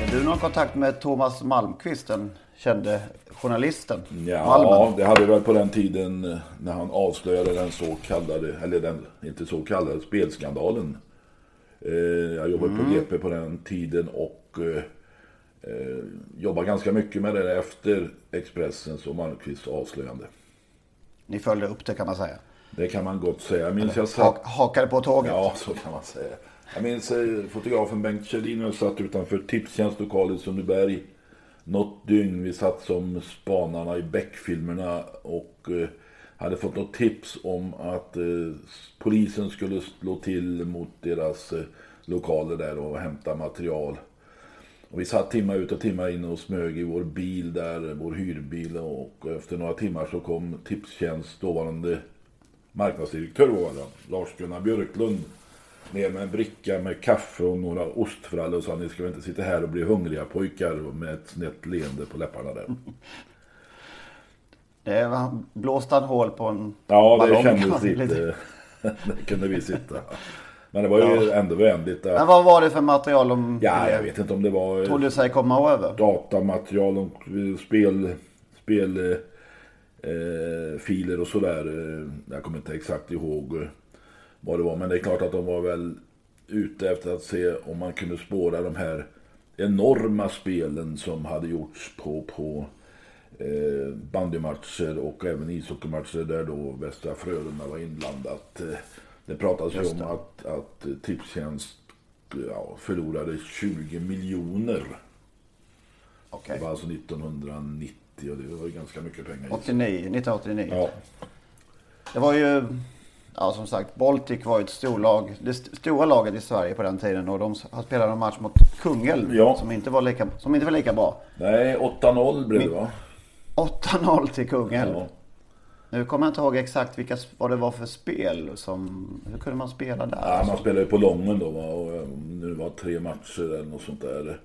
Hade du någon kontakt med Thomas Malmqvist, den kände journalisten? Ja, Malmen? det hade väl på den tiden eh, när han avslöjade den så kallade, eller den inte så kallade, spelskandalen. Eh, Jag jobbade på GP på den tiden och eh, jobbade ganska mycket med det efter Expressens och Malmqvists avslöjande. Ni följde upp det kan man säga. Det kan man gott säga. Jag minns jag satt... hakade på tåget? Ja, så kan man säga. Jag minns eh, fotografen Bengt Kjellin och jag satt utanför Tipstjänst lokal i Sundbyberg. Något dygn. Vi satt som spanarna i Beck-filmerna och eh, hade fått något tips om att eh, polisen skulle slå till mot deras lokaler där och hämta material. Och vi satt timme ut och timme in och smög i vår bil där, vår hyrbil och efter några timmar så kom Tipstjänst dåvarande marknadsdirektör Lars-Gunnar Björklund ner med en bricka med kaffe och några ostfrallor och sa ni ska väl inte sitta här och bli hungriga pojkar med ett snett leende på läpparna där. Det var, blåste han hål på en Ja, det ballong? kändes lite... Där kunde vi sitta. Men det var ju ändå vänligt Men att... vad var det för material de Ja, jag vet inte om det var... trodde sig komma över? datamaterial och spel, spel eh, filer och sådär. Eh, Jag kommer inte exakt ihåg eh, vad det var. Men det är klart att de var väl ute efter att se om man kunde spåra de här enorma spelen som hade gjorts på, på eh, bandymatcher och även ishockeymatcher där då Västra Frölunda var inblandat. Eh, Det pratas ju om att, att Tipstjänst ja, förlorade 20 miljoner Okej. det var alltså 1990 och det var ju ganska mycket pengar. 89, 1989. Ja, Det var ju, ja som sagt, Baltic var ett storlag, det st- stora laget i Sverige på den tiden och de spelade en match mot Kungälv Ja. som, inte var lika, som inte var lika bra. nej 8-0 blev det va? 8-0 till Kungälv. Ja. Nu kommer jag inte ihåg exakt vilka, vad det var för spel som, hur kunde man spela där? Ja, man spelade ju på Lången då och eh, nu var tre matcher eller något sånt där.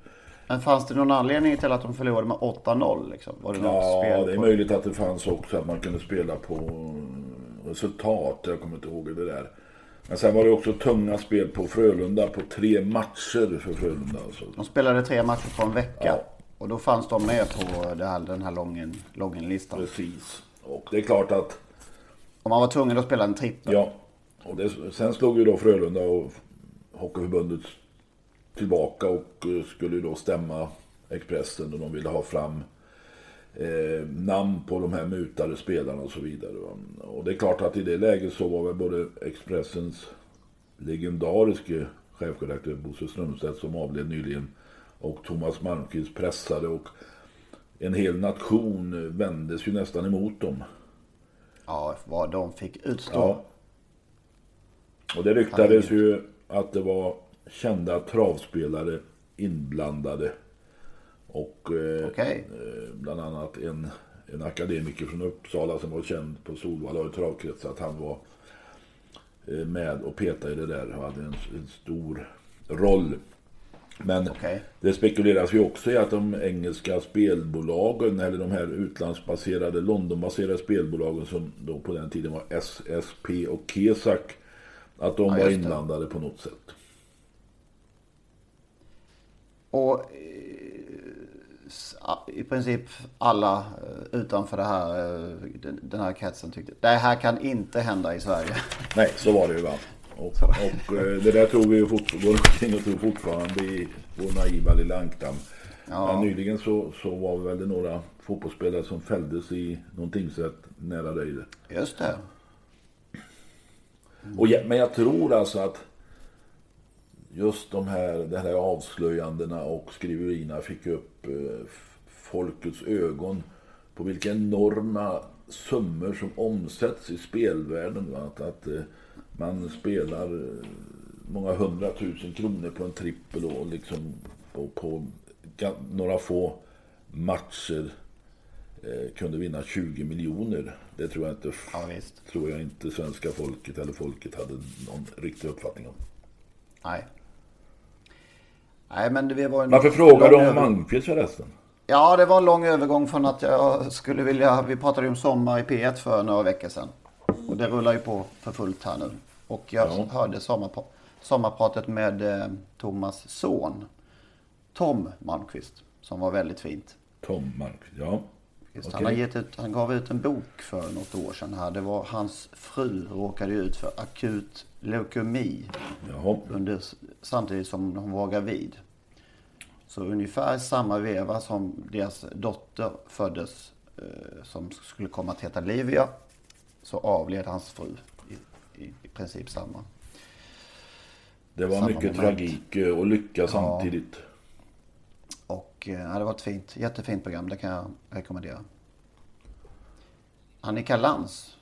Men fanns det någon anledning till att de förlorade med 8-0 liksom? Var det något Ja, spel det är på? möjligt att det fanns också att man kunde spela på resultat. Jag kommer inte ihåg det där. Men sen var det också tunga spel på Frölunda på tre matcher för Frölunda. Alltså. De spelade tre matcher på en vecka. Ja. Och då fanns de med på den här lången, lången listan. Precis. Och det är klart att Och man var tvungen att spela en trippel. Ja, och det, sen slog ju då Frölunda och Hockeyförbundet tillbaka och eh, skulle ju då stämma Expressen och de ville ha fram eh, namn på de här mutade spelarna och så vidare. Va? Och det är klart att i det läget så var väl både Expressens legendariske chefredaktör Bosse Strömstedt som avled nyligen och Thomas Malmqvist pressade och en hel nation vändes ju nästan emot dem. Ja, vad de fick utstå. Ja. Och det ryktades ju att det var kända travspelare inblandade. Och eh, eh, bland annat en, en akademiker från Uppsala som var känd på Solvalla och i travkrets att han var eh, med och petade i det där och hade en, en stor roll. Men Okej. det spekuleras ju också i att de engelska spelbolagen eller de här utlandsbaserade, Londonbaserade spelbolagen som då på den tiden var SSP och Kesak att de Ja, var inblandade på något sätt. Och i princip alla eh, utanför det här, eh, den- här kretsen tyckte det här kan inte hända i Sverige. Nej, så var det ju va. Och, och eh, det där tror vi ju fort, går omkring och tror fortfarande i vår naiva lilla ankdamm. Ja. Men nyligen så, så var väl det några fotbollsspelare som fälldes i någon tingsrätt nära dig. Just det. Och, men jag tror alltså att just de här, de här avslöjandena och skriverierna fick upp eh, folkets ögon på vilka enorma summor som omsätts i spelvärlden. Va? Att, att eh, man spelar eh, många hundratusen kronor på en trippel och liksom på, några få matcher eh, kunde vinna 20 miljoner. Det tror jag inte Ja, tror jag inte svenska folket eller folket hade någon riktig uppfattning om. Nej. Nej, men det var en Varför frågar du om Malmqvist förresten? Ja, det var en lång övergång från att jag skulle vilja... Vi pratade ju om sommar i P1 för några veckor sedan. Och det rullar ju på för fullt här nu. Och jag Ja. hörde sommarpra- sommarpratet med eh, Thomas son. Tom Malmqvist. Som var väldigt fint. Tom Malmqvist, ja. Just, Okej. han, har gett ut, han gav ut en bok för något år sedan här. Det var hans fru råkade ut för akut leukemi Jaha. under, samtidigt som hon var gravid. Så ungefär samma veva som deras dotter föddes eh, som skulle komma att heta Livia så avled hans fru i, i, i princip samma. Det var Samma mycket moment. tragik eh, och lycka samtidigt. Och eh, ja, det var ett fint, jättefint program. Det kan jag rekommendera. Annika Lantz.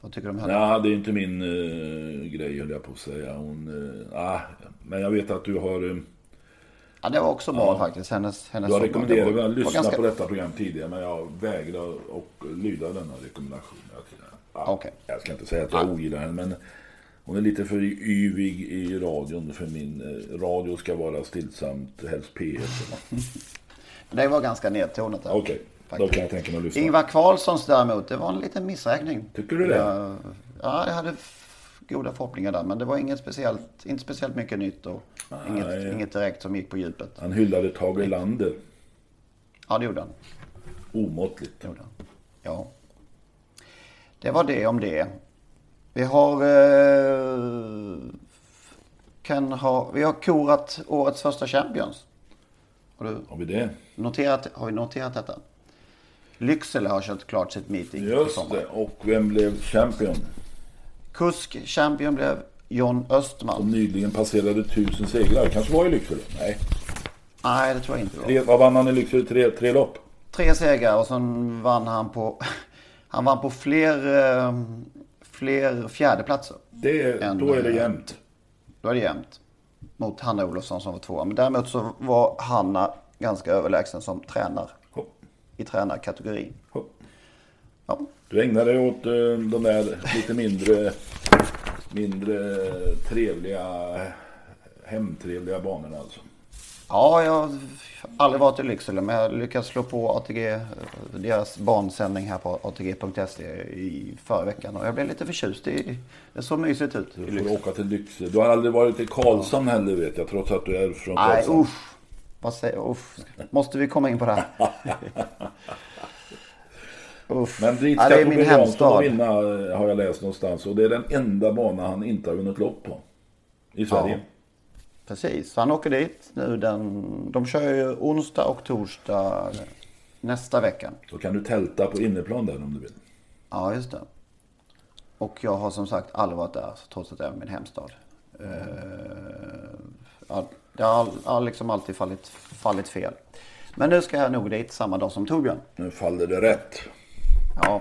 Vad tycker du om henne? Ja, det är inte min uh, grej höll jag på att säga. Hon, eh, ah, men jag vet att du har, eh, Ja, det var också bra faktiskt. Hennes, hennes rekommenderat mig att lyssna ganska- på detta program tidigare. Men jag vägrar att lyda denna rekommendation. Jag, ja, Okej. jag ska inte säga att jag ogillar henne. Men hon är lite för yvig i radion för min eh, radio ska vara stillsamt, helst P1. Det var ganska nedtonat. Okej, då faktiskt. kan jag tänka mig att lyssna. Ingvar Carlssons däremot, det var en liten missräkning. Tycker du det? Jag, ja, jag hade goda förhoppningar där. Men det var inget speciellt, inte speciellt mycket nytt och inget, inget direkt som gick på djupet. Han hyllade Tage Erlander Ja, det gjorde han. omåttligt. Det gjorde han. Ja. Det var det om det. Vi har... Eh, kan ha, vi har korat årets första Champions. Har du Har vi det? noterat, har vi noterat detta? Lycksele har kört klart sitt meeting Just det. Och vem blev champion? Kusk-champion blev John Som Östman. nyligen passerade tusen segrar. Kanske var i Lycksele? Nej. Nej, det tror jag inte. Tre, vad vann han i Lycksele? Tre, tre lopp? Tre segrar och sen vann han på... Han vann på fler, eh, fler fjärdeplatser. Det, En, då är det eh, jämnt. Då är det jämnt. Mot Hanna Olofsson som var tvåa. Men däremot så var Hanna ganska överlägsen som tränare. I tränarkategorin. hopp. Ja. Du ägnar dig åt eh, de där lite mindre, mindre trevliga, hemtrevliga banorna alltså. Ja, jag har aldrig varit i Lycksele. Men jag lyckades slå på ATG, eh, deras bansändning här på ATG.se i förra veckan. Och jag blev lite förtjust i... Det såg mysigt ut Du får åka till Lycksele. Du har aldrig varit i Karlshamn heller vet jag, trots att du är från Nej, Karlshamn. usch. Vad säger usch. Måste vi komma in på det här? usch. Men dit ja, ska det är min hemstad. vinna eh, har jag läst någonstans. Och det är den enda bana han inte har vunnit lopp på. I Sverige. Precis, han åker dit nu den... De kör ju onsdag och torsdag nästa vecka. Så kan du tälta på inneplan där om du vill. Ja, just det. Och jag har som sagt aldrig varit där, trots att det är min hemstad. Eh, det har liksom alltid fallit, fallit fel. Men nu ska jag nog dit samma dag som Torbjörn. Nu faller det rätt. Ja.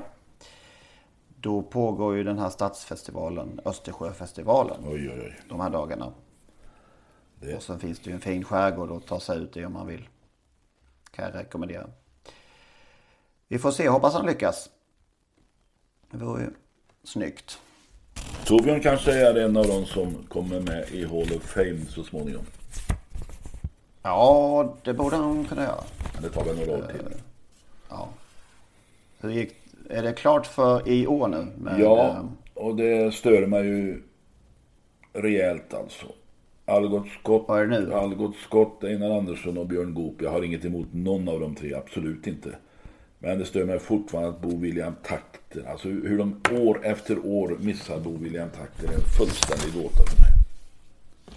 Då pågår ju den här stadsfestivalen, Östersjöfestivalen, Oj, oj, oj. de här dagarna. Det- Och sen finns det ju en fin skärgård att ta sig ut i om man vill. Kan jag rekommendera. Vi får se, hoppas han lyckas. Det vore ju snyggt. Torbjörn kanske är en av de som kommer med i Hall of Fame så småningom. Ja, det borde han kunna göra. Men det tar väl några år till. Ja. Hur gick, är det klart för i år nu? Med, Ja, eh, och det stör mig ju rejält alltså. Algot Scott, det nu? Algot Scott, Einar Andersson och Björn Goop. Jag har inget emot någon av de tre, absolut inte. Men det stör mig fortfarande att Bo William Takter, alltså hur de år efter år missar Bo William Takter är en fullständig gåta för mig.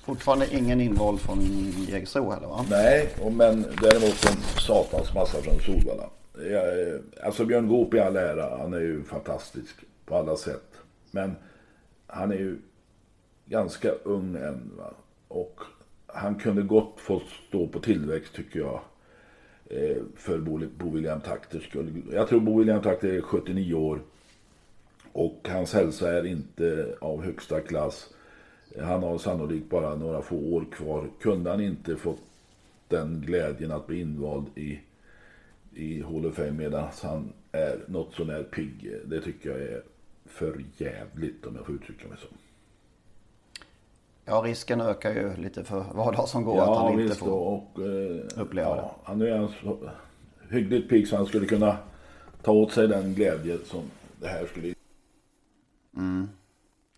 Fortfarande ingen invåld från Jägersro heller va? Nej, men däremot en satans massa från Solvalla. Jag, eh, alltså Björn Goop i all ära, han är ju fantastisk på alla sätt. Men han är ju ganska ung än. Va? Och han kunde gott få stå på tillväxt tycker jag. Eh, för Bo, Bo William Takters skull. Jag tror Bo William Takter är 79 år. Och hans hälsa är inte av högsta klass. Han har sannolikt bara några få år kvar. Kunde han inte fått den glädjen att bli invald i, i Hall of Fame medan han är något sånär pigg. Det tycker jag är för jävligt om jag får uttrycka mig så. Ja, risken ökar ju lite för var dag som går ja, att han inte får och, eh, uppleva ja, det. Han är en så hyggligt pigg så han skulle kunna ta åt sig den glädje som det här skulle mm.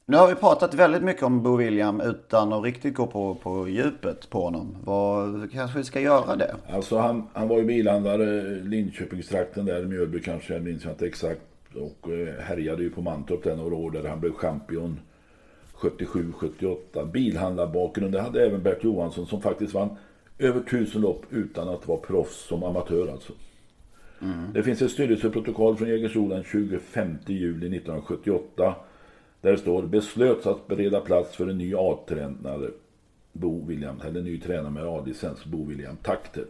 Nu har vi pratat väldigt mycket om Bo William utan att riktigt gå på, på djupet på honom. Vad, kanske vi ska göra det? Alltså han, han var ju bilhandlare Linköpingstrakten där, Mjölby kanske, jag minns inte exakt. Och eh, härjade ju på Mantorp där några år där han blev champion 77-78. Bilhandlarbakgrund, det hade även Bert Johansson som faktiskt vann över tusen lopp utan att vara proffs som amatör alltså. Mm. Det finns ett styrelseprotokoll från Jägersro den 25 juli 1978 där det står beslöts att bereda plats för en ny A-tränare, Bo William, eller ny tränare med A-licens, Bo William Takter.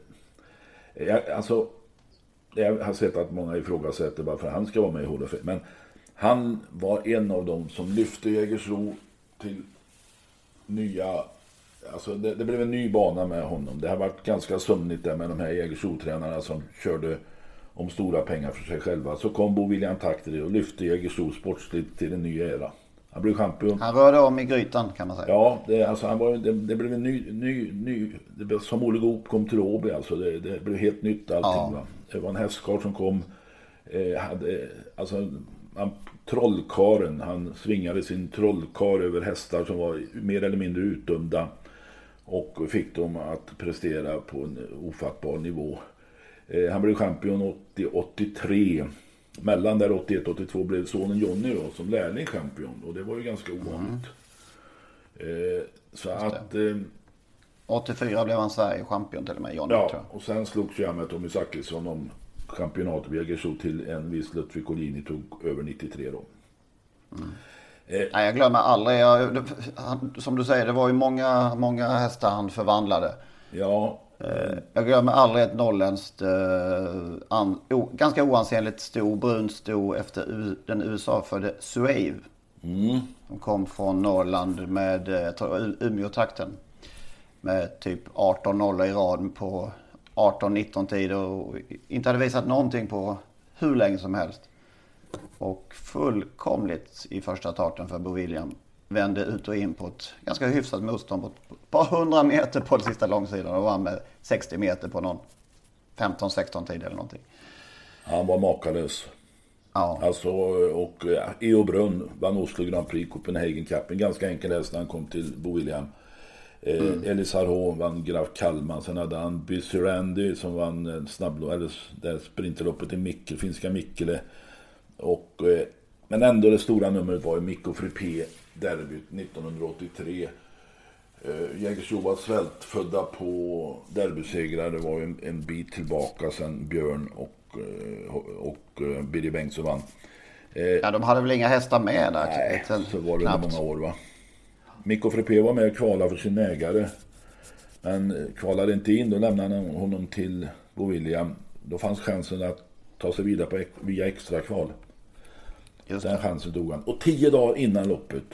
Jag, alltså, jag har sett att många ifrågasätter varför han ska vara med i HLF. Men han var en av dem som lyfte Jägersro till nya... Alltså det, det, blev en ny bana med honom. Det har varit ganska sömnigt där med de här Jägersro-tränarna som körde om stora pengar för sig själva. Så kom Bo William Takter och lyfte Jägersro sportsligt till en ny era. Han blev champion. Han rörde om i grytan kan man säga. Ja, det, alltså, han var, det, det blev en ny, ny, ny det blev, som Olle Goop kom till Åby alltså. Det, det, blev helt nytt allting. Ja. Det var en hästkar som kom. Eh, hade, alltså, han, trollkaren, han svingade sin trollkar över hästar som var mer eller mindre utdömda. Och fick dem att prestera på en ofattbar nivå. Eh, han blev champion 80-83. Mellan där 81-82 blev sonen Jonny då som lärling champion. Och det var ju ganska ovanligt. Mm. Eh, så att... Eh, 84 blev han Sverige champion till och med, Jonny. Ja, och sen slogs jag med Tommy Zachrisson om championatet vid Jägersro till en viss Ludvig Collini tog över 93 då. Mm. Eh, Nej, jag glömmer aldrig. Jag, som du säger, det var ju många, många hästar han förvandlade. Ja, Eh, jag glömmer aldrig ett norrländskt, eh, ganska oansenligt sto, brunt sto efter den USA-födde Suave. Mm. Som kom från Norrland med uh, Umeå-trakten. Med typ 18 nollor i rad på 18-19 tider och inte hade visat någonting på hur länge som helst. Och fullkomligt i första starten för Bo William vände ut och in på ett ganska hyfsat motstånd på ett par hundra meter på den sista långsidan och vann med 60 meter på någon 15-16 tid eller någonting. Han var makalös. Ja. Alltså, och ja, Eo Brunn vann Oslo Grand Prix Copenhagen Cup. En ganska enkel häst när han kom till Bo William. Eh, mm. Elis Harho vann Graf Kalman. Sen hade han Busy Randy som vann snabblopp, eller det sprinterloppet i Mikkel, finska Mikkele. Och, eh, men ändå det stora numret var ju Mikko Frippé derbyt 1983. Eh, Jägersro svältfödda på derbysegrar. Det var en, en bit tillbaka sen Björn och, eh, och, och eh, Birger Bengtsson vann. Eh, ja, de hade väl inga hästar med där? Nej, så var det under många år va. Mikko Frippé var med och kvalade för sin ägare. Men kvalade inte in, då lämnade han honom till Bo William. Då fanns chansen att ta sig vidare på, via extra kval. Just Den chansen tog han. Och tio dagar innan loppet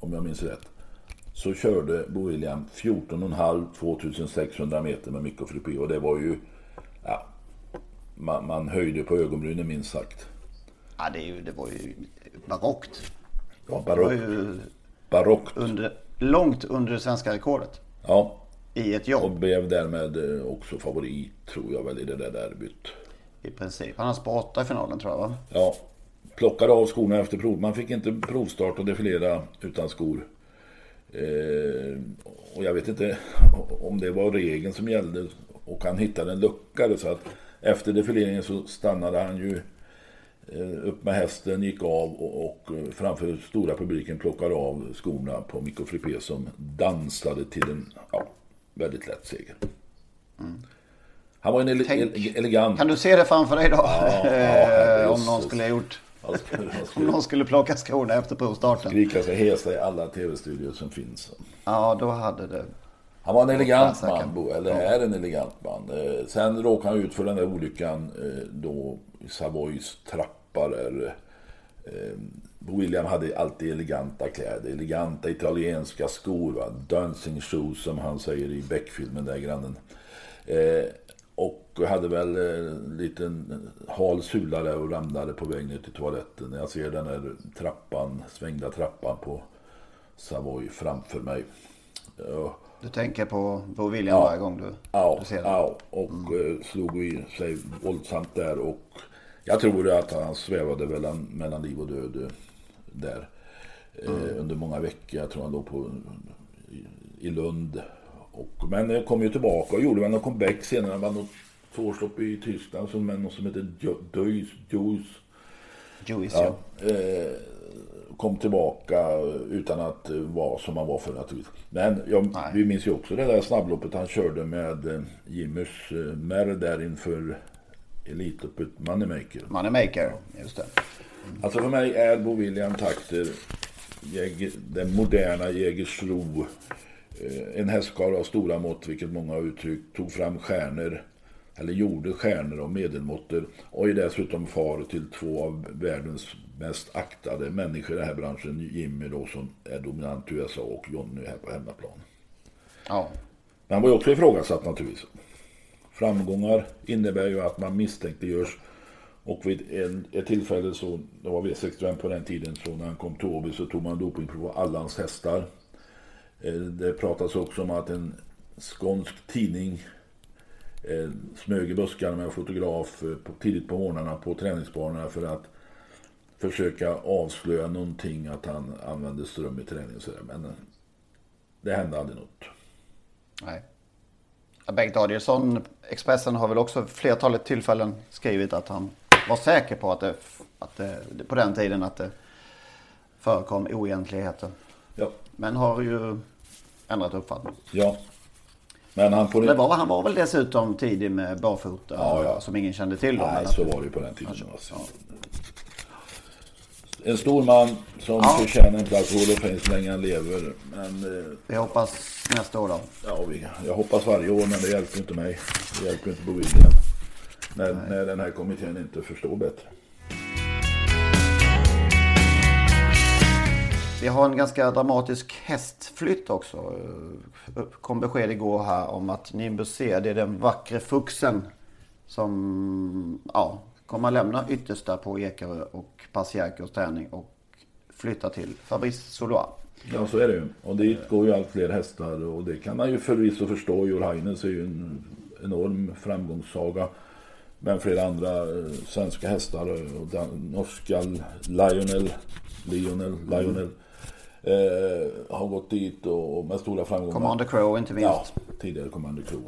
om jag minns rätt, så körde Bo William 14,5 2600 meter med Mikko Frippé och det var ju, ja, man, man höjde på ögonbrynen minst sagt. Ja, det, är ju, det var ju barockt. Ja, barockt. Barockt. Under, långt under det svenska rekordet. Ja. I ett jobb. Och blev därmed eh, också favorit tror jag väl i det där derbyt. I princip. Han har spårat i finalen tror jag va? Ja, plockade av skorna efter prov. Man fick inte provstart och defilera utan skor. Eh, och jag vet inte om det var regeln som gällde och han hittade en lucka. Så att efter defileringen så stannade han ju upp med hästen, gick av och, och framför stora publiken plockade av skorna på Mikko Frippé som dansade till en ja, väldigt lätt seger. Mm. Han var en ele Tänk, elegant... Kan du se det framför dig då? Ja, ja, om någon skulle ha gjort skulle, han Om skulle någon skulle plocka skorna efter provstarten. skrika sig hesa i alla tv-studior som finns. Ja, då hade det... Han var en elegant man, Bo, eller är en elegant man. Eh, Sen råkade han ut för den där olyckan eh, då i Savoys trappa där. eh, Bo William hade alltid eleganta kläder, eleganta italienska skor, va? dancing shoes som han säger i Beck-filmen där grannen. Och hade väl en liten hal sula där och ramlade på väg ner till toaletten. När jag ser den där trappan, svängda trappan på Savoy framför mig. Du tänker på Bo William varje gång du, Ja, du ser det? ja och eh, slog i sig våldsamt där. Och jag tror att han svävade mellan, mellan liv och död eh, där. Eh, Under många veckor. Jag tror han låg på, i, i Lund. Och, men kom ju tillbaka och gjorde väl någon comeback senare. Han vann något tvåårslopp i Tyskland som, med någon som heter Jo- Duis. Duis. Juice, Ja, ja. eh, kom tillbaka utan att vara som han var förr naturligtvis. Men jag, Nej. vi minns ju också det där snabbloppet han körde med eh, Jimmys eh, Merr där inför Elitloppet Moneymaker. Moneymaker, just det. Alltså för mig är Bo William Takter Jäger, den moderna Jägersro. Eh, En hästkar av stora mått, vilket många har uttryckt. Tog fram stjärnor, eller gjorde stjärnor och medelmåttor. Och är dessutom far till två av världens mest aktade människor i den här branschen. Jimmy då som är dominant i USA och Jonny här på hemmaplan. Ja. Men han var ju också ifrågasatt naturligtvis. Framgångar innebär ju att man misstänkliggörs. Och vid en, ett tillfälle så, det var V65 på den tiden, så när han kom till Åby så tog man dopingprov på alla hans hästar. Eh, Det pratas också om att en skånsk tidning eh, smög i buskarna med en fotograf eh, på, tidigt på morgnarna på träningsbanorna för att försöka avslöja någonting att han använde ström i träning och sådär. Men eh, det hände aldrig något. Nej. Bengt Adielsson, Expressen har väl också flertalet tillfällen skrivit att han var säker på att det, att det på den tiden att det förekom oegentligheter. Ja, Men har ju ändrat uppfattning. Ja. Men han på Det var, han var väl dessutom tidig med barfota Ja, ja. som ingen kände till då. Nej, men så var det ju på den tiden. Alltså. En stor man som Ja. förtjänar en plats på Hall of Fame så länge han lever. Men eh, Vi hoppas nästa år då. ja, vi, jag hoppas varje år, men det hjälper inte mig. Det hjälper inte Bo William. När, när den här kommittén inte förstår bättre. Vi har en ganska dramatisk hästflytt också. Kom besked igår här om att Nimbus C, det är den vackre fuxen som ja, kommer att lämna yttersta på Ekerö och Passiakos träning och flytta till Fabrice Solois. Ja, så är det ju. Och dit går ju allt fler hästar och det kan man ju förvisso förstå. Jorhaines är ju en enorm framgångssaga. Men flera andra eh, svenska hästar eh, och den norska Lionel, Lionel, Lionel eh, har gått dit och, och med stora framgångar. Commander Crow inte minst. Ja, tidigare Commander Crow.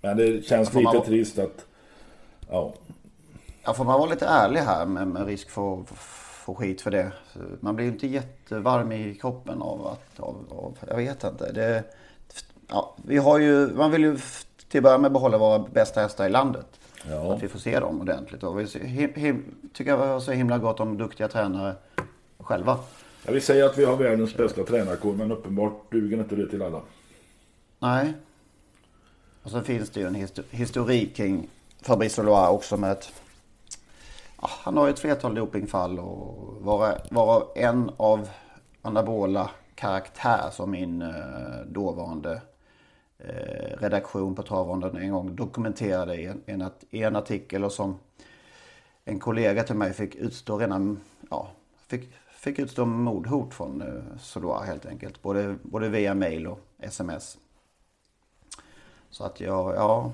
Men det känns man lite vara- trist att ja, Ja, får man vara lite ärlig här med, med risk för få skit för det. Man blir ju inte jättevarm i kroppen av att, av, av jag vet inte. Det, ja, vi har ju, man vill ju till att börja med behålla våra bästa hästar i landet. Ja. Så att vi får se dem ordentligt. Och vi him, him, tycker jag vi har så himla gott om duktiga tränare själva. Ja, vi säger att vi har världens bästa tränarkår men uppenbart duger inte det till alla. Nej. Och så finns det ju en histor historik kring Fabrice Loire också med ett... Ja, han har ju ett flertal dopingfall och varav en av anabola karaktär som min eh, dåvarande eh, redaktion på Travronden en gång dokumenterade i en, i en artikel och som en kollega till mig fick utstå redan, ja, fick, fick utstå mordhot från eh, Solois helt enkelt. Både, både via mail och sms. Så att jag, ja,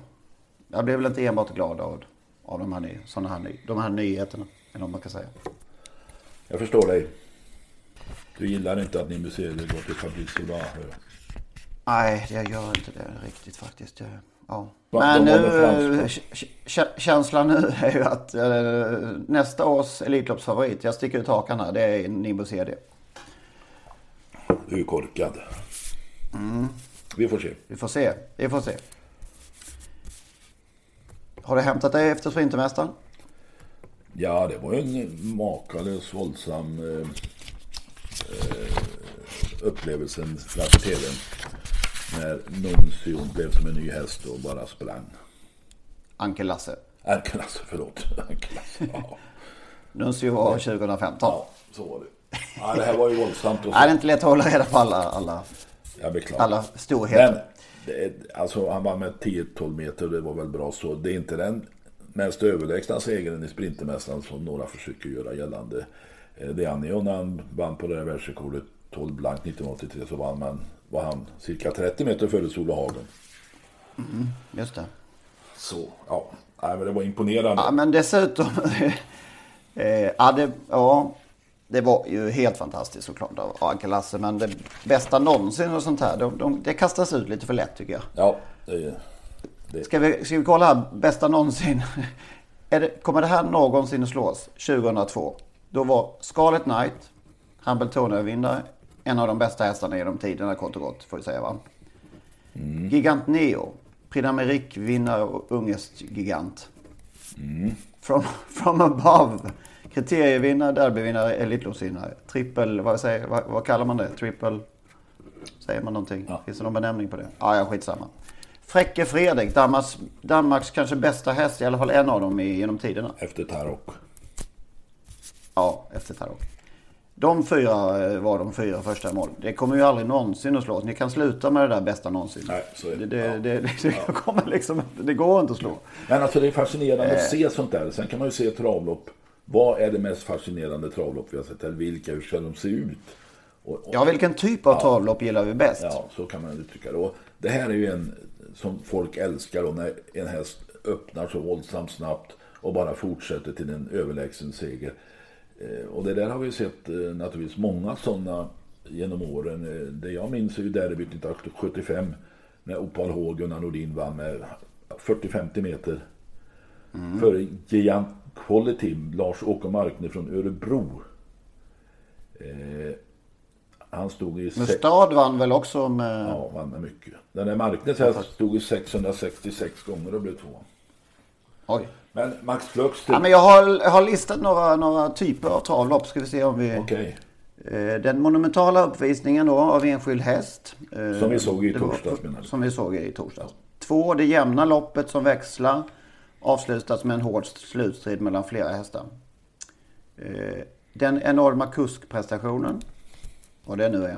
jag blev väl inte enbart glad av, av de, här, ny- såna här, ny- de här nyheterna. Eller vad man kan säga. Jag förstår dig. Du gillar inte att Nimbus Seger går till Fabrice jag. Nej, jag gör inte det riktigt faktiskt. Jag, ja. Men nu, k- känslan nu är ju att eh, nästa års Elitloppsfavorit, jag sticker ut hakan här, det är Nimbus CD. Du är korkad. Mm. Vi får se. Vi får se, vi får se. Har du hämtat dig efter Sprintermästaren? Ja, det var ju en makalös våldsam eh, eh, upplevelse framför tvn. När Nuncio blev som en ny häst och bara sprang. Ankel Lasse. Ankel Lasse, förlåt. Ankel Lasse, ja. Nuncio var 2015. ja, så var det. Ja, det här var ju våldsamt. Och så. Nej, det är inte lätt att hålla reda på alla, alla, Jag beklagar. alla storheter. Men, det, alltså han vann med 10-12 meter och det var väl bra så. Det är inte den mest överlägsna segern i Sprintermästaren som några försöker göra gällande. Eh, Det är han ju när han vann på det där världsrekordet 12 blank 1983 så vann man, var han cirka 30 meter före Sola Hagen. Just det. Så, ja. Nej, men det var imponerande. Ja, men dessutom. eh, ja, det, ja, det var ju helt fantastiskt såklart av Ankel Lasse. Men det bästa någonsin och sånt här. De, de, det kastas ut lite för lätt tycker jag. Ja, det, det, Ska vi, ska vi kolla här, bästa någonsin. Det, kommer det här någonsin att slås? 2002. Då var Scarlet Knight, Hambletone-vinnare, en av de bästa hästarna genom tiderna kort och gott, får vi säga va? Gigant Neo, Prix d'Amérique-vinnare och ungest-gigant. From, from above, kriterievinnare, derbyvinnare, elitloppsvinnare. Trippel, vad, säger, vad, vad kallar man det? Trippel, säger man någonting? Ja. Finns det någon benämning på det? Ja, ja, skitsamma. Fräcke Fredrik, Danmarks, Danmarks kanske bästa häst, i alla fall en av dem i, genom tiderna. efter Tarok. Ja, efter Tarok. De fyra eh, var de fyra första mål. Det kommer ju aldrig någonsin att slås. Ni kan sluta med det där bästa någonsin. Nej, så är det. Det, Ja. det, det, det, kommer liksom, det går inte att slå. Men alltså det är fascinerande att se sånt där. Sen kan man ju se travlopp. Vad är det mest fascinerande travlopp vi har sett? Eller vilka? Hur ska de se ut? Och, och, Ja, vilken typ av travlopp gillar vi bäst? Ja, så kan man uttrycka det. Och det här är ju en som folk älskar då när en häst öppnar så våldsamt snabbt och bara fortsätter till en överlägsen seger. Eh, Och det där har vi sett eh, naturligtvis många sådana genom åren. Eh, Det jag minns är ju derbyt 1975 när Opal H. Gunnar Nordin vann med 40-50 meter. Före Giant Quality, Lars-Åke Markner från Örebro. Eh, han stod i... se- Mustad vann väl också med... Ja, vann med mycket. Den där Markners häst stod i 666 gånger och blev två. Oj. Men Max Flux... Ja, men jag har, jag har listat några, några typer av travlopp. Ska vi se om vi... Okej. Eh, Den monumentala uppvisningen då av enskild häst. eh, Som vi såg i torsdags, menar du? Som vi såg i torsdags. Två, det jämna loppet som växlar. Avslutas med en hård slutstrid mellan flera hästar. Eh, Den enorma kuskprestationen. Vad det nu är.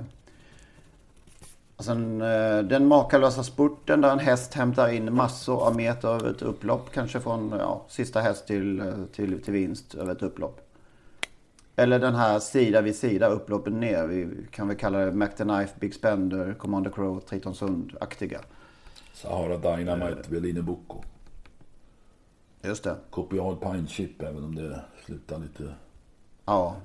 Och sen eh, den makalösa spurten där en häst hämtar in massor av meter över ett upplopp. Kanske från ja, sista häst till, eh, till, till vinst över ett upplopp. Eller den här sida vid sida, upploppen ner. Vi kan väl kalla det Mac the Knife, Big Spender, Commander Crow, Triton Sund-aktiga. Sahara Dynamite, Veline Bocco. Just det. Kopial Pine Chip, även om det slutar lite... Ja.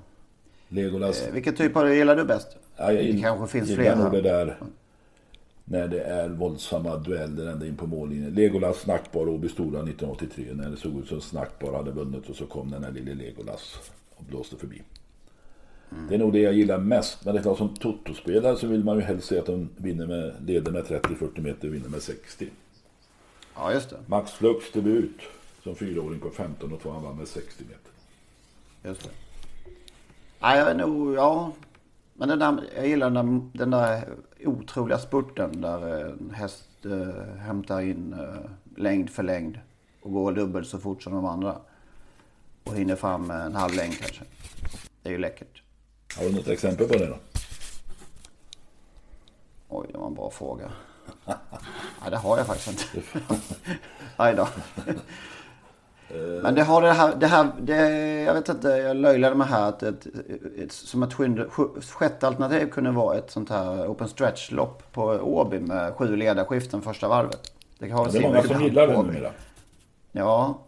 Legolas. Eh, Vilken typ av det gillar du bäst? Ja, jag det kanske finns gillar flera. nog det där när det är våldsamma dueller ända in på mållinjen. Legolas snackbar Åby Stora 1983 när det såg ut som snackbar hade vunnit och så kom den här lille Legolas och blåste förbi. Mm. Det är nog det jag gillar mest. Men det är klart som Toto-spelare så vill man ju helst se att de vinner med, leder med 30-40 meter och vinner med 60. Ja, just det. Max Flux debut som fyraåring på 15 och 2 han vann med 60 meter. Just det. Nej, jag är nog, ja. Men den där, jag gillar den där, den där otroliga spurten där eh, en häst eh, hämtar in eh, längd för längd och går dubbelt så fort som de andra. Och hinner fram en halv längd kanske. Det är ju läckert. Har du något exempel på det då? Oj, det var en bra fråga. Nej, det har jag faktiskt inte. Nej då. Men det har det här, det här det, jag vet inte, jag löjlade mig här att ett, ett, som ett sjunde- sj- sjätte alternativ kunde vara ett sånt här open stretch-lopp på Åby med sju ledarskiften första varvet. Det har Ja, det är många som gillar det numera. Ja,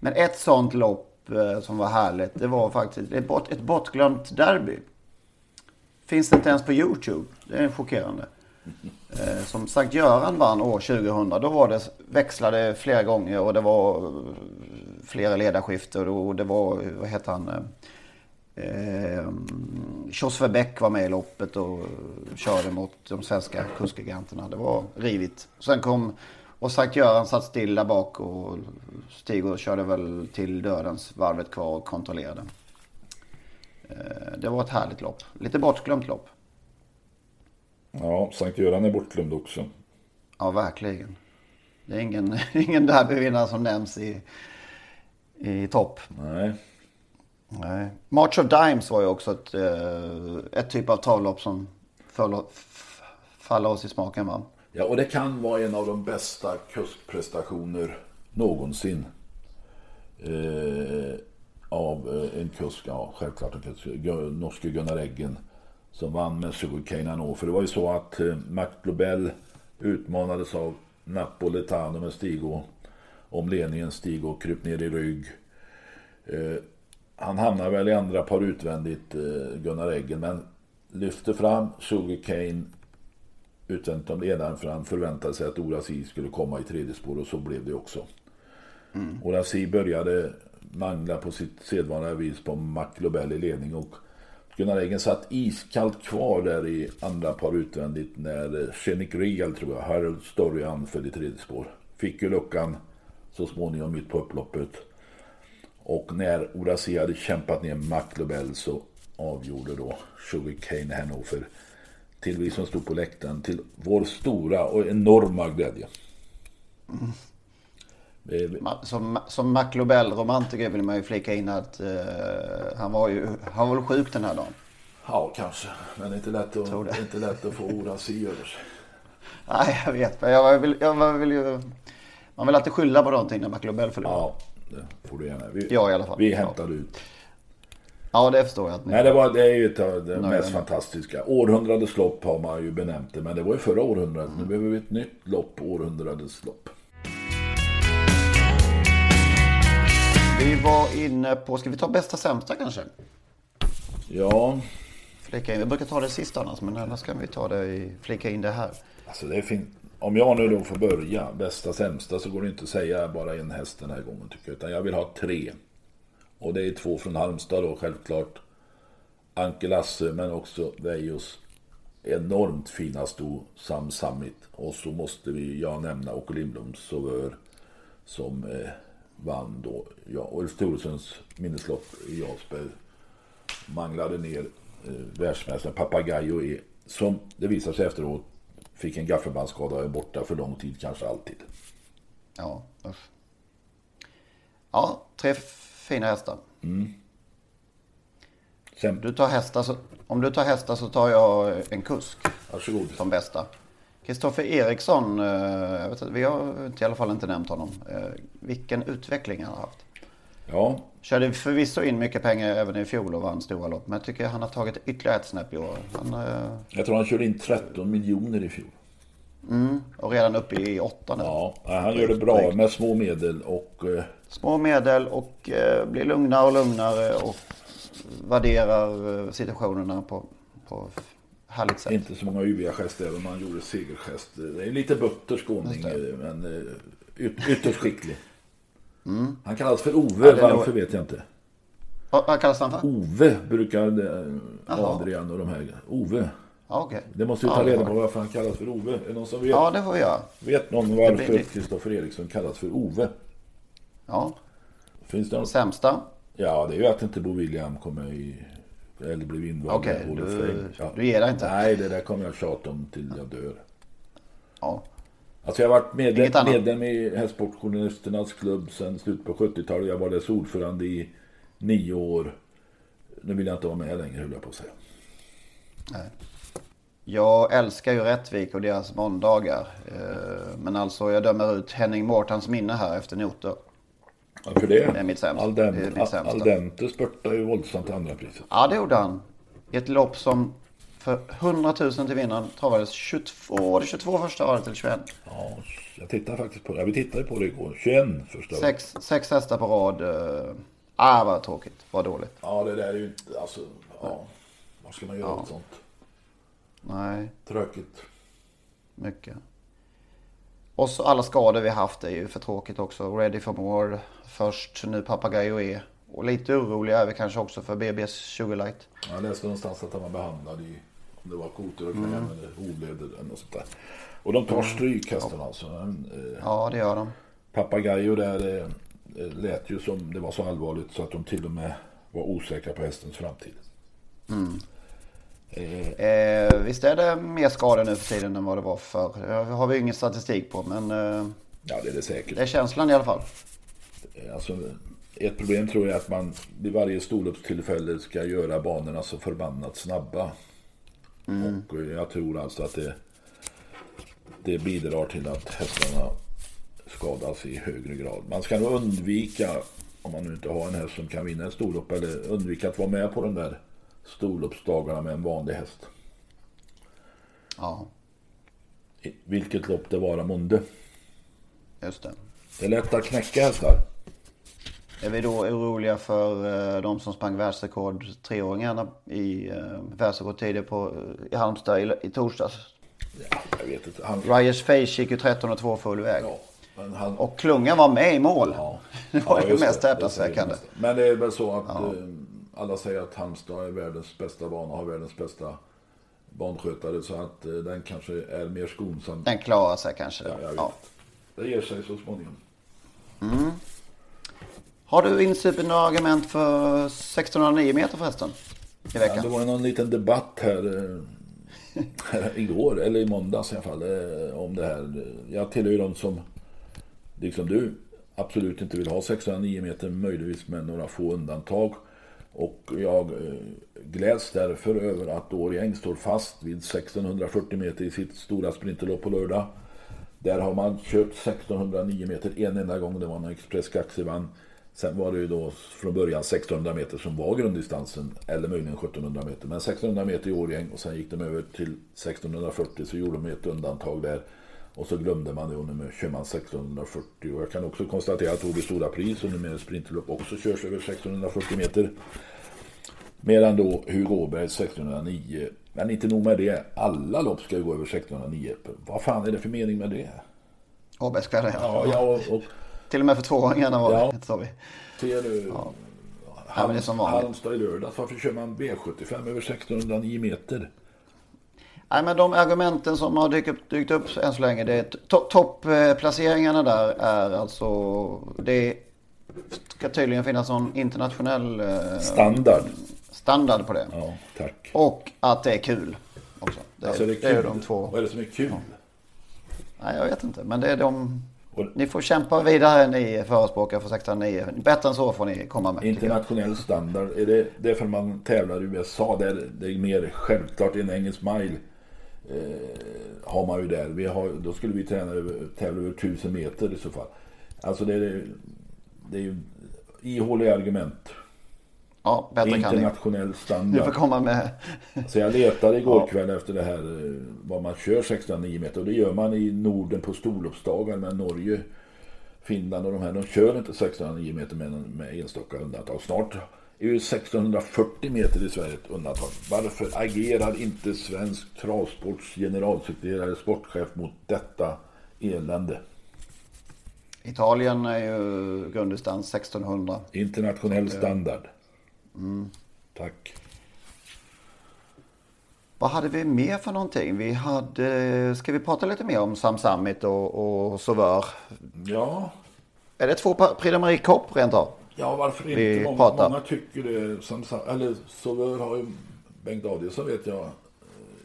men ett sånt lopp eh, som var härligt, det var faktiskt ett, bort, ett bortglömt derby. Finns inte ens på YouTube. Det är chockerande. Eh, som Sankt Göran vann år 2000. Då var det, växlade flera gånger och det var flera ledarskiften och det var, vad heter han? Eh, eh, Jos Bäck var med i loppet och körde mot de svenska kuskgiganterna. Det var rivigt. Sen kom och Sankt Göran satt still där bak och Stig och körde väl till dödens varvet kvar och kontrollerade. Eh, det var ett härligt lopp. Lite bortglömt lopp. Ja, Sankt Göran är bortglömd också. Ja, verkligen. Det är ingen, ingen derbyvinnare som nämns i, i topp. Nej. Nej. March of Dimes var ju också ett, eh, ett typ av travlopp som föll, faller oss i smaken va? Ja, och det kan vara en av de bästa kuskprestationer någonsin. Eh, av eh, en kusk, ja självklart en kusk, norske Gunnar Eggen. Som vann med Sugarcane För det var ju så att eh, Mac Blobel utmanades av Napoletano med Stigo om ledningen. Stigo kryp ner i rygg. Eh, han hamnar väl i andra par utvändigt, eh, Gunnar Eggen, men lyfter fram Sugarcane utvändigt om ledaren för han förväntade sig att Orasi skulle komma i tredje spår och så blev det också. Mm. Orasi började mangla på sitt sedvanliga vis på McLobel i ledning och Gunnar Eggen satt iskallt kvar där i andra par utvändigt när Scenic Real, tror jag, Harold Story anföll i tredje spår. Fick ju luckan så småningom mitt på upploppet. Och när Orasi hade kämpat ner McLobel så avgjorde då Sugar Cane Hanover till vi som stod på läktaren till vår stora och enorma glädje. Mm. Som, som McLobel-romantiker vill man ju flika in att uh, han var ju han var sjuk den här dagen. Ja, kanske. Men inte lätt att, inte lätt att få Orasi över sig. Nej, jag vet. Men jag vill, jag vill ju... Man vill alltid skylla på någonting när McLobel förlorar. Ja, det får du gärna. Vi, ja, i alla fall. Vi hämtade ja. ut. Ja, det förstår jag. Nej, det, var, det är ju ett det mest fantastiska. Århundradets lopp har man ju benämnt det. Men det var ju förra århundradet. Mm. Nu behöver vi ett nytt lopp, århundradets lopp. Vi var inne på, ska vi ta bästa sämsta kanske? Ja. Flika in. Vi brukar ta det sist annars, men annars kan vi ta det i, flika in det här. Alltså det fint. Om jag nu då får börja, bästa sämsta, så går det inte att säga bara en häst den här gången tycker jag. Utan jag vill ha tre. Och det är två från Halmstad då självklart. Anke Lasse men också Vejos enormt fina sto Sam Summit. Och så måste vi, jag nämna Åke Lindbloms sovör som eh, vann då. Ja, Ulf Thoresens minneslopp i Jarlsberg. Manglade ner eh, världsmästaren Papagayo är, som det visar sig efteråt, fick en gaffelbandsskada och är borta för lång tid, kanske alltid. Ja, usch. Ja, tre fina hästar. Mm. Sen... Du tar hästar så, om du tar hästar så tar jag en kusk. Varsågod. Som bästa. Kristoffer Eriksson, eh, jag vet, vi har i alla fall inte nämnt honom. Eh, vilken utveckling han har haft. Ja. Körde förvisso in mycket pengar även i fjol och vann stora lopp. Men jag tycker han har tagit ytterligare ett snäpp i år. Han, eh, jag tror han körde in 13 miljoner i fjol. Mm, och redan uppe i åtta nu. Ja, han gör det bra med små medel och... Små medel och blir lugnare och lugnare och värderar situationerna på, på härligt sätt. Inte så många yviga gester även om han gjorde segergest. Det är lite butter skåning men eh, yt ytterst skicklig. Mm. Han kallas för Ove, ja, varför vet jag inte. Vad kallas han för? Ove brukar eh, Adrian och de här. Ove. Ja, okay. Det måste vi ta reda på varför han kallas för Ove. Är det någon som vet? Ja, det får vi göra. Vet någon varför Kristoffer Eriksson kallas för Ove? Ja. Finns det någon? Sämsta? Ja, det är ju att inte Bo William kommer i eller blev invald Okej, okay, du, ja. du ger dig inte? Nej, det där kommer jag tjata om till jag dör. Ja. Alltså jag har varit medlem, medlem i Hästsportjournalisternas klubb sedan slutet på 70-talet. Jag var dess ordförande i nio år. Nu vill jag inte vara med längre, höll jag på att säga. Nej. Jag älskar ju Rättvik och deras måndagar. Eh, men alltså jag dömer ut Henning Mårtans minne här efter noter. Varför det? Det är mitt sämsta. Al, den, Al Dente spurtade ju våldsamt andra priset. Ja, det gjorde han. I ett lopp som för 100 000 till vinnaren travades 22, 22 första valet till 21. Ja, jag tittar faktiskt på det. Vi tittade på det igår. 21 första sex, sex hästar på rad. Uh, ah, vad tråkigt. Vad dåligt. Ja, det där är ju inte, alltså, ja. Vad ska man göra ja. åt sånt? Nej. Tråkigt. Mycket. Och så alla skador vi haft är ju för tråkigt också. Ready for more först, nu Papagayo E. Och lite oroliga är vi kanske också för BBS Sugarlight. Jag läste någonstans att han var behandlad i det var koter och knän hovleder eller något sånt där. Och de tar stryk hästarna alltså. En, eh, Ja, det gör de. Papagayo där eh, eh, lät ju som det var så allvarligt så att de till och med var osäkra på hästens framtid. Eh, Eh, visst är det mer skador nu för tiden än vad det var förr? Det har vi ingen statistik på, men eh, ja, det är det säkert. det är känslan i alla fall. Alltså, ett problem tror jag är att man vid varje storloppstillfälle ska göra banorna så förbannat snabba. Och eh, jag tror alltså att det, det bidrar till att hästarna skadas i högre grad. Man ska nog undvika, om man nu inte har en häst som kan vinna ett storlopp, eller undvika att vara med på de där storloppsdagarna med en vanlig häst. Ja, I vilket lopp det vara månde. just det. Det är lätt att knäcka hästar. Är vi då oroliga för eh, de som sprang världsrekord, treåringarna i eh, världsrekordtider på, eh, i Halmstad i, i torsdags? Ja, jag vet inte. Han, Ryers Face gick ju 13 och 2 full väg. ja, han, Och Klunga var med i mål. Ja. Det var Ja, ju mest häpnadsväckande. Men det är väl så att eh, alla säger att Halmstad är världens bästa bana, har världens bästa banskötare. Så att den kanske är mer skonsam. Den klarar sig kanske. Ja, jag vet. Ja. Det ger sig så småningom. Har du insupit några argument för 1609 meter förresten? I Ja, det var någon liten debatt här eh, igår, eller i måndags i alla fall, eh, om det här. Jag tillhör ju de som, liksom du, absolut inte vill ha 609 meter, möjligtvis med några få undantag. Och jag eh, gläds därför över att Årjäng står fast vid 1640 meter i sitt stora sprinterlopp på lördag. Där har man kört 1609 meter en enda gång, det var när Express Gaxi vann. Sen var det ju då från början 1600 meter som var grunddistansen, eller möjligen 1700 meter. Men 1600 meter i Årjäng och sen gick de över till 1640 så gjorde de ett undantag där. Och så glömde man det och nu kör man 1640. Och jag kan också konstatera att Åby Stora Pris och numera sprinterlopp också körs över 1640 meter. Medan då Hugo Åberg 1609. Men inte nog med det, alla lopp ska ju gå över 1609. Vad fan är det för mening med det? Ja. Ja, ja och, och Till och med för tvååringarna var Ja. det. vi. ser du Ja, det är som vanligt. Halmstad i lördags, varför kör man B75 över 1609 meter? Nej, men de argumenten som har dykt upp, dykt upp än så länge. Det är to- Topplaceringarna där är alltså. Det ska tydligen finnas någon internationell eh, Standard. standard på det. Ja, tack. Och att det är kul också. Det, Alltså, det, är de två. Vad är det som är kul? Nej, jag vet inte. Men det är de. Och- Ni får kämpa vidare ni förespråkare för 609. Bättre än så får ni komma med. Internationell standard, är det därför man tävlar i USA? Där det är mer självklart en engelsk mile. Eh, har man ju där. Vi har, då skulle vi träna över, tävla över 1000 meter i så fall. Alltså det är, det är ju ihåliga argument. Ja, bättre kan ni. Internationell Ni får standard. komma med. Så jag letade igår kväll efter det här eh, vad man kör 609 meter och det gör man i Norden på storloppsdagar med Norge, Finland och de här. De kör inte 609 meter med, med enstaka undantag. Snart är ju 1640 meter i Sverige ett undantag. Varför agerar inte svensk travsports generalsekreterare, sportchef mot detta elände? Italien är ju grunddistans 1600. Internationell standard. Tack. Vad hade vi mer för någonting? Vi hade, ska vi prata lite mer om Sam Summit och, och Sauveur? Ja, Är det två Prix d'Amérique Cup rent av? Ja, varför inte? Vi många, pratar. många tycker det. Som, sa- eller så har ju Bengt Adielsson vet jag eh,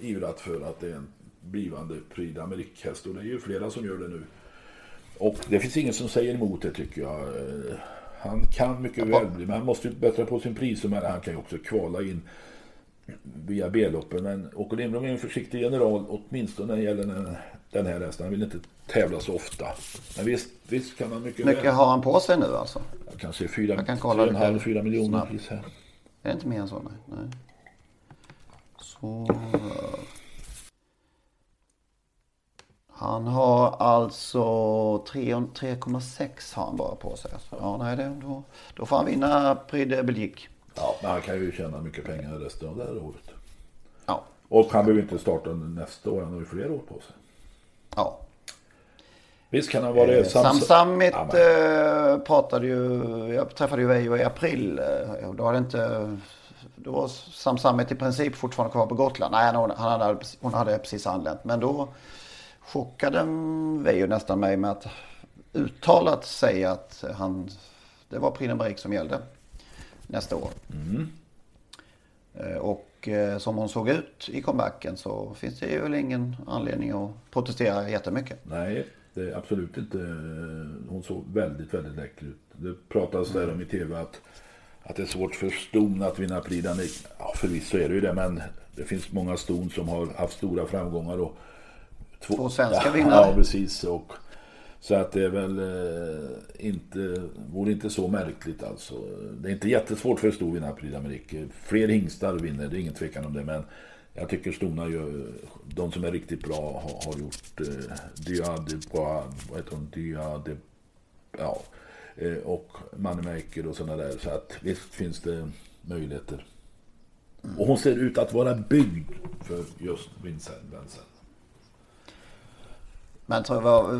ivrat för att det är en blivande Prix d'Amérique-häst. Och det är ju flera som gör det nu. Och det finns ingen som säger emot det tycker jag. Han kan mycket väl bli, men han måste ju bättra på sin pris. Men han kan ju också kvala in via B-loppen. Men Åke Lindblom är en försiktig general, åtminstone när det gäller den, här hästen. Han vill inte tävla så ofta. Men visst, visst kan han mycket mycket väl. har han på sig nu alltså? Kanske fyra, Jag kan kolla fyra halv, fyra miljoner pris här. Är det inte mer än så? Nej. nej. Så. Han har alltså 3 3,6 har han bara på sig. Ja, nej, det, då, då får han vinna Prix de Belgique. Ja, men han kan ju tjäna mycket pengar resten av det här året. Ja, Och han behöver inte starta nästa år, han har ju fler år på sig. ja. Visst kan han vara det. Eh, Sam Summit Ja, eh, pratade ju, jag träffade ju Veijo i april. Eh, då hade inte då var Sam Sammet i princip fortfarande kvar på Gotland. Nej, hon hade, hon hade precis anlänt. Men då chockade vi ju nästan mig med att uttalat säga att han, det var d'Amérique som gällde nästa år. Mm. Och eh, som hon såg ut i comebacken så finns det väl ingen anledning att protestera jättemycket. Nej, det är absolut inte. Hon såg väldigt, väldigt läcker ut. Det pratas där om i tv att, att det är svårt för ston att vinna Prix. Ja, förvisso är det ju det, men det finns många ston som har haft stora framgångar. Och två, två svenska vinnare. Ja, precis. Och, så att det är väl eh, inte, vore inte så märkligt alltså. Det är inte jättesvårt för en stor vinna Prix d'Amérique. Fler hingstar vinner, det är ingen tvekan om det. Men jag tycker stona gör, de som är riktigt bra har, har gjort eh, Dia de Bois, vad heter hon? Dia de, ja. Eh, och Moneymaker och sådana där. Så att visst finns det möjligheter. Och hon ser ut att vara byggd för just Vincent Vincent. Men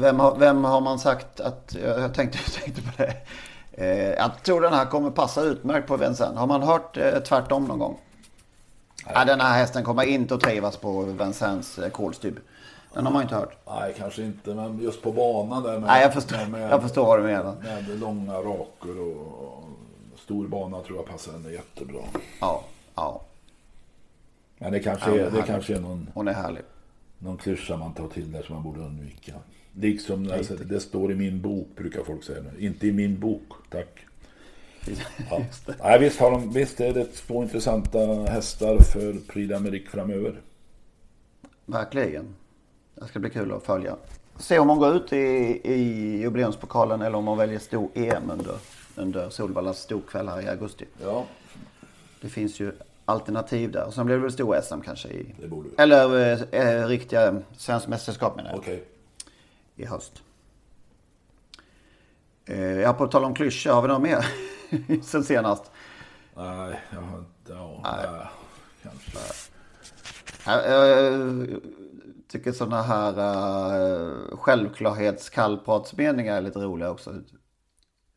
vem har, vem har man sagt att, jag tänkte, jag tänkte på det. Eh, jag tror den här kommer passa utmärkt på Vincennes. Har man hört eh, tvärtom någon gång? Nej. den här hästen kommer inte att trivas på Vincennes eh, kolstyb. Den har man inte hört. Nej, kanske inte. Men just på banan där med... Nej, jag förstår, med, jag förstår vad du menar. Med långa raker och stor bana tror jag passar henne jättebra. Ja, ja. Men det kanske, ja, är, det kanske är någon... Hon är härlig någon klyscha man tar till där som man borde undvika. Liksom alltså, det står i min bok brukar folk säga nu. Inte i min bok, tack. Ja. Nej, visst, har de, visst är det två intressanta hästar för Prix d'Amérique framöver. Verkligen. Det ska bli kul att följa. Se om hon går ut i, i jubileumspokalen eller om hon väljer stor EM under, under Solvallas storkväll här i augusti. Ja. Det finns ju alternativ där. Och sen blir det väl stor SM kanske i... Det borde Eller eh, eh, riktiga svenska mästerskap menar jag. Okej. I höst. Eh, ja, på tal om klyschor, har vi något mer sen senast? Nej, jag har inte... Ja, nej. nej kanske. Jag tycker sådana här uh, självklarhetskallpratsmeningar är lite roliga också.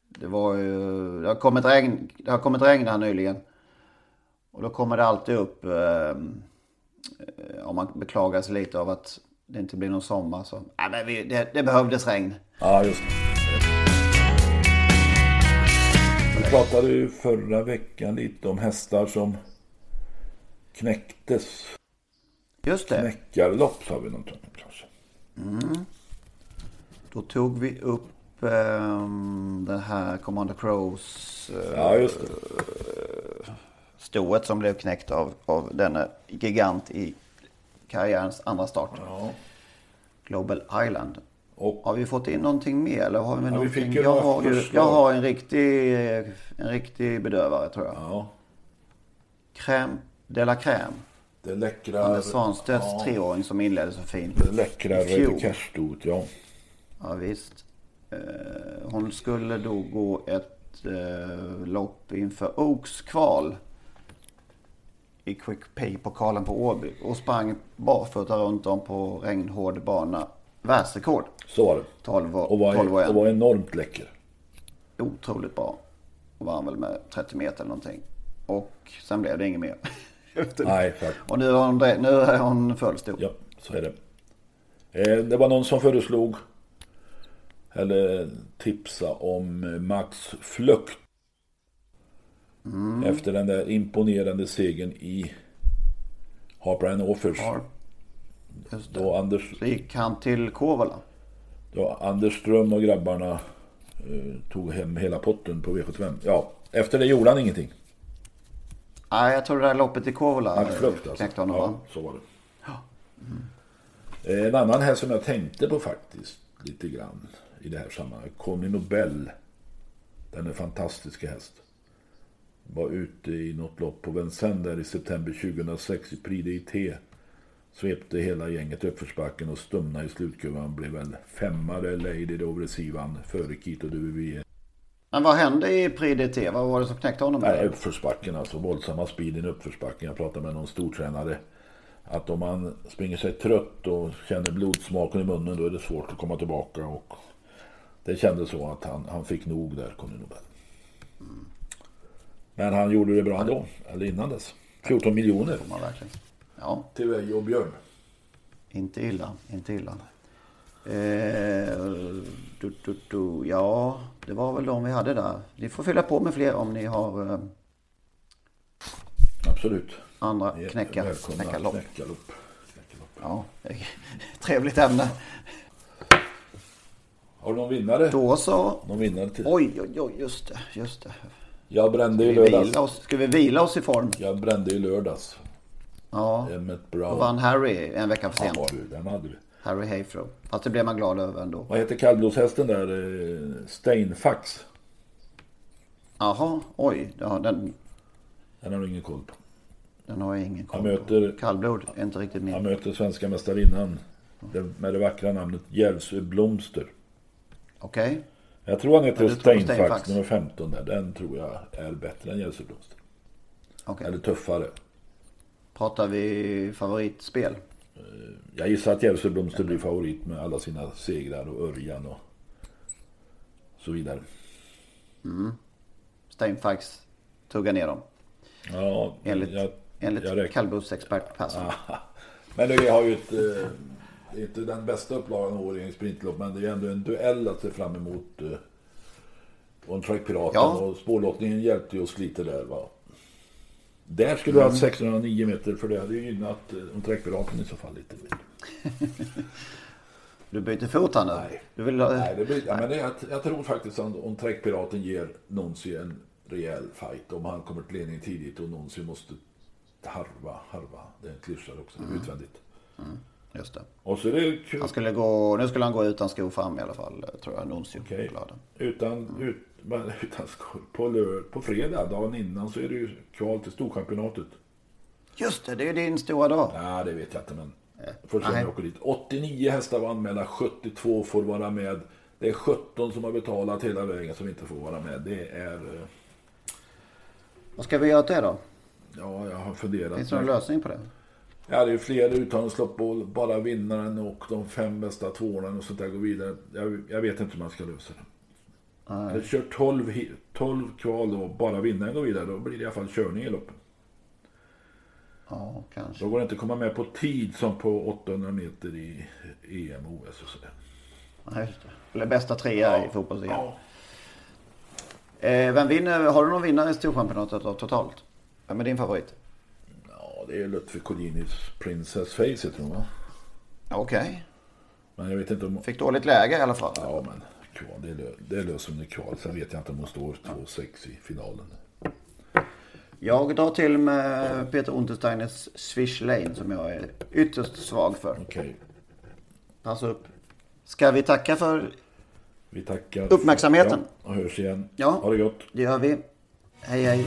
Det var ju, det har kommit regn, det har kommit regn här nyligen. Och då kommer det alltid upp, eh, eh, om man beklagar sig lite av att det inte blir någon sommar. Så, ja, men vi, det, det behövdes regn. Ja, just det. Vi pratade ju förra veckan lite om hästar som knäcktes. Just det. Knäckarlopp sa vi någonting kanske. Mm. Då tog vi upp eh, den här Commander Crows. Eh, ja, just det stoet som blev knäckt av, av denna gigant i karriärens andra start. Ja. Global Island. Och, har vi fått in någonting mer? Eller har vi ja, någonting? Vi jag, har ju, jag har en riktig, en riktig bedövare tror jag. Ja. Crème de la Crème. Det läckra... Anders Svanstedts ja. treåring som inledde så fint. Det läckra Rebecca-stot, ja. Ja visst. Eh, hon skulle då gå ett eh, lopp inför Oaks kval i Quick Pay-pokalen på Åby och sprang barfota runt om på regnhård bana. Världsrekord. Så var det. 12 och, och, var, 12 och, och var enormt läcker. Otroligt bra. Och vann väl med 30 meter eller någonting. Och sen blev det inget mer. Nej, för... Och nu är hon, nu är hon fullstor. Ja, så är det. Eh, det var någon som föreslog eller tipsa om Max Flukt Mm. Efter den där imponerande segern i Harper and Offers. Det. Då Anders, Så gick han till Kovala. Då Anders Ström och grabbarna eh, tog hem hela potten på V75. Ja, efter det gjorde han ingenting. Nej, jag tror det där loppet i Kovala han flögt, alltså. knäckte honom. Ja, så var det. Ja. Mm. En annan här som jag tänkte på faktiskt lite grann i det här sammanhanget. Conny Nobel. Den är fantastiska häst var ute i något lopp på Vincennes där i september 2006 i Prix d'It. Svepte hela gänget uppförsbacken och stumna i slutkurvan. Blev väl femma där Lady Dovresivan före Kito Duvivier. Men vad hände i Prix d'It? Vad var det som knäckte honom? Nej, uppförsbacken alltså. Våldsamma speeden i uppförsbacken. Jag pratade med någon stortränare. Att om man springer sig trött och känner blodsmaken i munnen då är det svårt att komma tillbaka. Och det kändes så att han, han fick nog där, Conny Nobel. Men han gjorde det bra ändå, eller innan dess. 14 miljoner Får man verkligen. Ja, till Veje och Björn. inte illa. Inte illa. Eh, du, du, du, ja, det var väl de vi hade där. Ni får fylla på med fler om ni har eh, Absolut. andra knäcka, Välkomna. knäcka lopp. Knäckarlopp. Knäckarlopp. Ja, är trevligt ämne. Har du någon vinnare? Då så. Någon vinnare till? Oj, oj, oj, just det. Just det. Jag brände vila lördags. oss, ska vi vila oss i form? Jag brände i lördags. Ja. Emmet Då Brown. vann Harry en vecka för sent. Ja, den hade vi. Harry Hayfrow. Fast det blev man glad över ändå. Vad heter kallblodshästen där? Eh, Steinfax. Jaha, oj. Ja, den, Den har du ingen koll på. den har jag ingen koll Han möter- på. Kallblod är inte riktigt Han min. möter svenska mästarinnan. Med det vackra namnet Järvsö Blomster. Okej. Jag tror han heter Steinfax, nummer 15 där. Den tror jag är bättre än Järvsö Blomster. Okej. Eller tuffare. Pratar vi favoritspel? Jag gissar att Järvsö Blomster blir favorit med alla sina segrar och Örjan och så vidare. Steinfax tuggar ner dem. Ja, Enligt, jag, enligt jag räknar. kallblodsexpert Persson. Men det har ju ett, eh, inte den bästa upplagan av årets sprintlopp, men det är ändå en duell att se fram emot. Eh, On Track Piraten Ja. och spårlottningen hjälpte ju oss lite där va. Där skulle du ha haft 609 meter för det hade ju gynnat eh, On Track Piraten i så fall lite mer. Du byter fot här nu? Nej. Du vill, ha- Nej, det blir, ja, men det, jag, jag tror faktiskt att On Track Piraten ger Nonsi en rejäl fight om han kommer till ledning tidigt och Nonsi måste harva, harva. Det är en klyscha också, Mm. utvändigt. Just det. Och så det kul. Han skulle gå, nu skulle han gå utan skor fram i alla fall, tror jag. På lördag. Utan, ut, men utan skor. På, lör, på fredag, dagen innan, så är det ju kval till Storchampionatet. Just det, det är din stora dag. Ja, det vet jag inte, men först när Nej. jag åker dit. 89 hästar var anmälda, 72 får vara med. Det är 17 som har betalat hela vägen som inte får vara med. Det är... eh, Vad ska vi göra åt det då? Ja, jag har funderat. Finns det någon lösning på det? Ja, det är fler uttagningslopp och bara vinnaren och de fem bästa tvåorna och sånt där går vidare. Jag, jag vet inte hur man ska lösa det. Jag kör 12, hi- 12 kval och bara vinnaren går vidare. Då blir det i alla fall körning i loppen. Ja, kanske. Då går det inte att komma med på tid som på 800 meter i EM, OS och sådär. Nej, just det. Eller bästa trea i fotbolls Ja. eh, Vem vinner? Har du någon vinnare i Storchampionatet då, totalt? Vem är din favorit? Ja, det är Lutfi Collinis Princess Face, tror va? Okej. Men jag vet inte om... Fick dåligt läge i alla fall. Ja, men kval, det, lö- det löser hon i kval. Sen vet jag inte om hon står 2-6 i finalen. Jag drar till med Peter Untersteiners Swish Lane som jag är ytterst svag för. Okej, Passa upp. Ska vi tacka för vi tackar. Uppmärksamheten. Ja, och hörs igen. Ja. Ha det gott. Det gör vi. Hej hej.